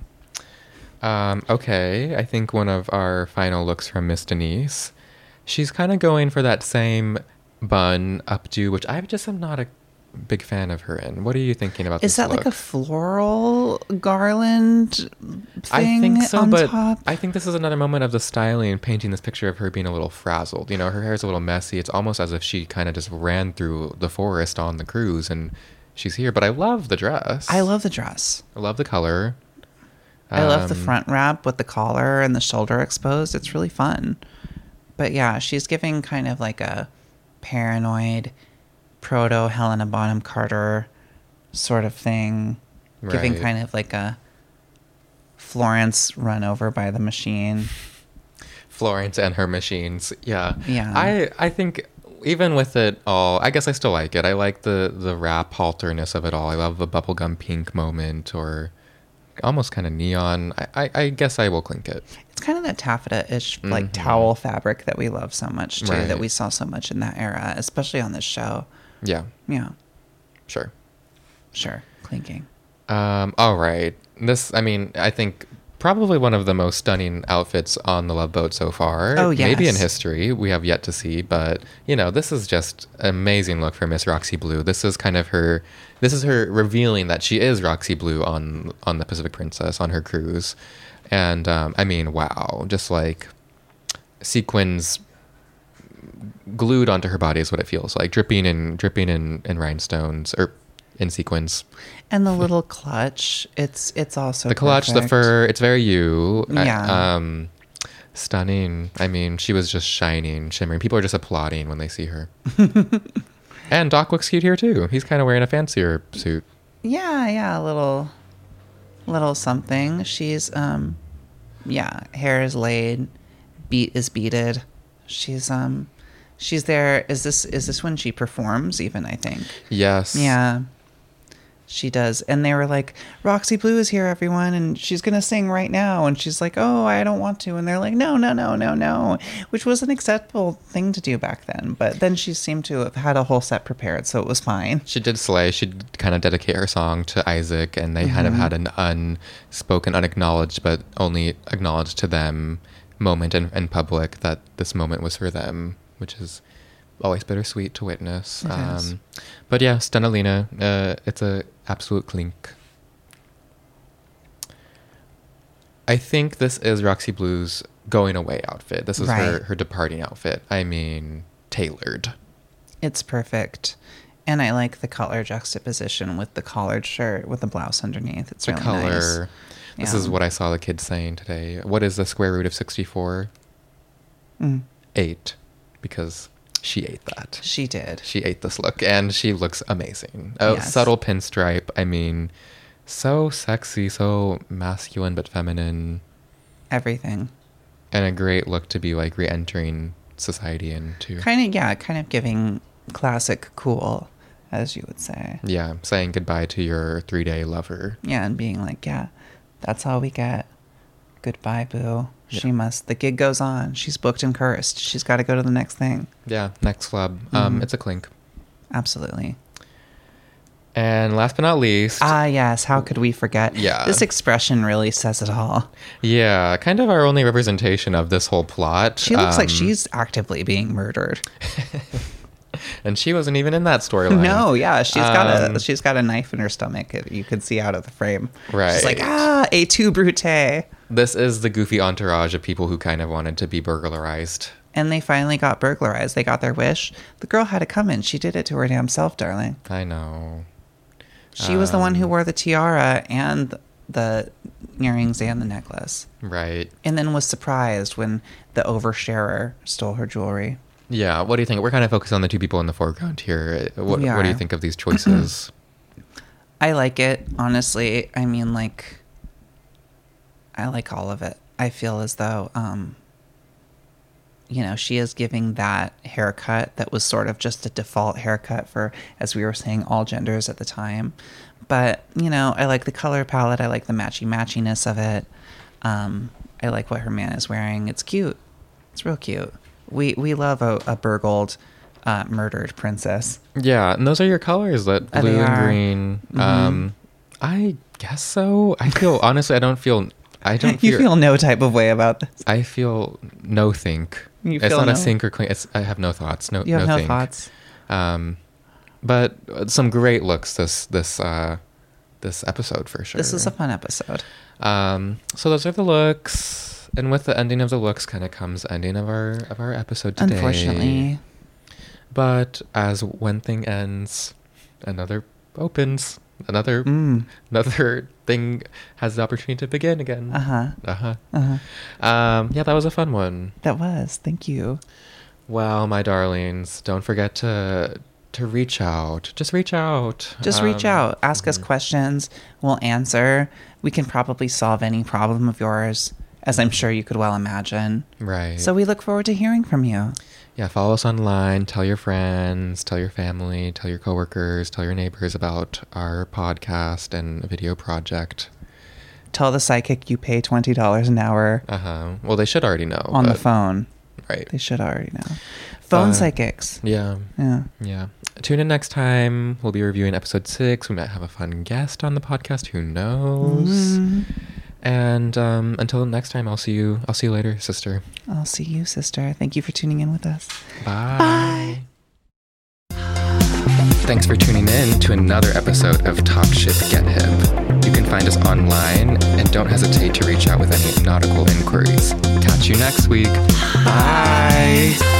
Speaker 2: Um, okay, I think one of our final looks from Miss Denise. She's kind of going for that same bun updo, which I just am not a big fan of her in. What are you thinking about this?
Speaker 1: Is that like a floral garland thing
Speaker 2: I think so,
Speaker 1: on
Speaker 2: but
Speaker 1: top?
Speaker 2: I think this is another moment of the styling painting this picture of her being a little frazzled. You know, her hair's a little messy. It's almost as if she kind of just ran through the forest on the cruise and she's here. But I love the dress.
Speaker 1: I love the dress.
Speaker 2: I love the color.
Speaker 1: I love the
Speaker 2: Um,
Speaker 1: front wrap with the collar and the shoulder exposed. It's really fun. But yeah, she's giving kind of like a paranoid proto Helena Bonham Carter sort of thing, giving kind of like a Florence run over by the machine.
Speaker 2: Florence and her machines. Yeah.
Speaker 1: Yeah.
Speaker 2: I I think even with it all, I guess I still like it. I like the the wrap halterness of it all. I love the bubblegum pink moment or almost kind of neon. I, I, I guess I will clink it.
Speaker 1: It's kind of that taffeta-ish like
Speaker 2: Mhm.
Speaker 1: towel fabric that we love so much too, that we saw so much in that era, especially on this show.
Speaker 2: Yeah,
Speaker 1: Yeah,
Speaker 2: sure.
Speaker 1: sure, clinking.
Speaker 2: Um, all right. This, I mean, I think probably one of the most stunning outfits on the Love Boat so far.
Speaker 1: Oh,
Speaker 2: Maybe in history. We have yet to see, but you know, this is just an amazing look for Miss Roxy Blue. This is kind of her. This is her revealing that she is Roxy Blue on on the Pacific Princess on her cruise, and um, I mean, wow, just like sequins glued onto her body is what it feels like, dripping and dripping in, in rhinestones or in sequins.
Speaker 1: And the little clutch, it's it's also
Speaker 2: the clutch, the fur, it's very you. I-
Speaker 1: Yeah.
Speaker 2: um, stunning. I mean, she was just shining, shimmering. People are just applauding when they see her. and Doc looks cute here too. He's kind of wearing a fancier suit.
Speaker 1: Yeah, yeah, a little little something. She's um yeah, hair is laid, beat is beaded. She's um she's there. Is this is this when she performs even, I think.
Speaker 2: Yes.
Speaker 1: Yeah. She does. And they were like, Roxy Blue is here, everyone, and she's going to sing right now. And she's like, oh, I don't want to. And they're like, no, no, no, no, no, which was an acceptable thing to do back then. But then she seemed to have had a whole set prepared, so it was fine.
Speaker 2: She did slay. She kind of dedicate her song to Isaac, and they kind of
Speaker 1: Mm-hmm.
Speaker 2: had an unspoken, unacknowledged, but only acknowledged to them moment in, in public that this moment was for them, which is always bittersweet to witness. Um, but yeah, Stenalina, uh, it's a absolute clink. I think this is Roxy Blue's going away outfit. This is her, her departing outfit. I mean, tailored.
Speaker 1: It's perfect. And I like the color juxtaposition with the collared shirt with the blouse underneath. It's
Speaker 2: the
Speaker 1: really
Speaker 2: color.
Speaker 1: nice.
Speaker 2: This
Speaker 1: Yeah.
Speaker 2: is what I saw the kids saying today. What is the square root of 64?
Speaker 1: Mm,
Speaker 2: Eight. Because she ate that.
Speaker 1: she did.
Speaker 2: She ate this look and she looks amazing. A
Speaker 1: Yes.
Speaker 2: subtle pinstripe. I mean, so sexy, so masculine but feminine.
Speaker 1: Everything.
Speaker 2: And a great look to be like re entering society into.
Speaker 1: Kind of, yeah, kind of giving classic cool, as you would say.
Speaker 2: Yeah, saying goodbye to your three day lover.
Speaker 1: Yeah, and being like, yeah, that's all we get. Goodbye, boo. She must. The gig goes on. She's booked and cursed. She's got to go to the next thing.
Speaker 2: Yeah, next club. Um,
Speaker 1: Mhm.
Speaker 2: It's a clink.
Speaker 1: Absolutely.
Speaker 2: And last but not least,
Speaker 1: Ah, yes. How could we forget?
Speaker 2: Yeah.
Speaker 1: This expression really says it all.
Speaker 2: yeah, kind of our only representation of this whole plot.
Speaker 1: She looks like
Speaker 2: Um,
Speaker 1: she's actively being murdered.
Speaker 2: and she wasn't even in that storyline.
Speaker 1: No, yeah, she's got
Speaker 2: Um,
Speaker 1: a she's got a knife in her stomach. You can see out of the frame. Right. She's like, ah, a two brute.
Speaker 2: This is the goofy entourage of people who kind of wanted to be burglarized.
Speaker 1: And they finally got burglarized. They got their wish. The girl had to come in. She did it to her damn self, darling.
Speaker 2: I know.
Speaker 1: She was the one who
Speaker 2: Um,
Speaker 1: wore the tiara and the earrings and the necklace.
Speaker 2: Right.
Speaker 1: And then was surprised when the oversharer stole her jewelry.
Speaker 2: Yeah. What do you think? We're kind of focused on the two people in the foreground here. What, what do you think of these choices?
Speaker 1: I like it, honestly. I mean, like, I like all of it. I feel as though, um, you know, she is giving that haircut that was sort of just a default haircut for, as we were saying, all genders at the time. But, you know, I like the color palette. I like the matchy matchiness of it. Um, I like what her man is wearing. It's cute. It's real cute. We we love a, a burgled, uh, murdered princess.
Speaker 2: yeah. And those are your colors, that
Speaker 1: Uh,
Speaker 2: blue and green.
Speaker 1: Mhm.
Speaker 2: Um, I guess so. I feel, honestly, I don't feel, I don't
Speaker 1: You
Speaker 2: feel,
Speaker 1: no type of way about this.
Speaker 2: I feel no think.
Speaker 1: You
Speaker 2: it's
Speaker 1: feel
Speaker 2: not
Speaker 1: no-
Speaker 2: a think or clean. It's, I have no thoughts. No,
Speaker 1: You have no,
Speaker 2: think.
Speaker 1: thoughts.
Speaker 2: Um, but some great looks this this uh this episode for sure.
Speaker 1: This is a fun episode.
Speaker 2: Um, so those are the looks, and with the ending of the looks, kind of comes ending of our of our episode today.
Speaker 1: Unfortunately,
Speaker 2: but as one thing ends, another opens. Another
Speaker 1: Mm.
Speaker 2: another thing has the opportunity to begin again.
Speaker 1: uh huh,
Speaker 2: Uh huh.
Speaker 1: uh huh.
Speaker 2: Um, yeah, that was a fun one.
Speaker 1: That was. Thank you.
Speaker 2: Well, my darlings, don't forget to to reach out. Just reach out.
Speaker 1: Just reach
Speaker 2: Um,
Speaker 1: out. Ask us
Speaker 2: mhm.
Speaker 1: questions. We'll answer. We can probably solve any problem of yours, as I'm sure you could well imagine.
Speaker 2: Right.
Speaker 1: So we look forward to hearing from you.
Speaker 2: Yeah, follow us online. Tell your friends. Tell your family. Tell your coworkers. Tell your neighbors about our podcast and video project.
Speaker 1: Tell the psychic you pay twenty dollars an hour
Speaker 2: Uh huh. Well, they should already know
Speaker 1: on the phone.
Speaker 2: Right.
Speaker 1: They should already know. Phone
Speaker 2: But-
Speaker 1: psychics.
Speaker 2: Yeah.
Speaker 1: Yeah.
Speaker 2: Yeah. Tune in next time. We'll be reviewing episode six. We might have a fun guest on the podcast. Who knows?
Speaker 1: Mhm.
Speaker 2: And um, until next time, I'll see you. I'll see you later, sister.
Speaker 1: I'll see you, sister. Thank you for tuning in with us.
Speaker 2: Bye. Thanks for tuning in to another episode of Talk Ship Get Hip. You can find us online and don't hesitate to reach out with any nautical inquiries. Catch you next week. Bye.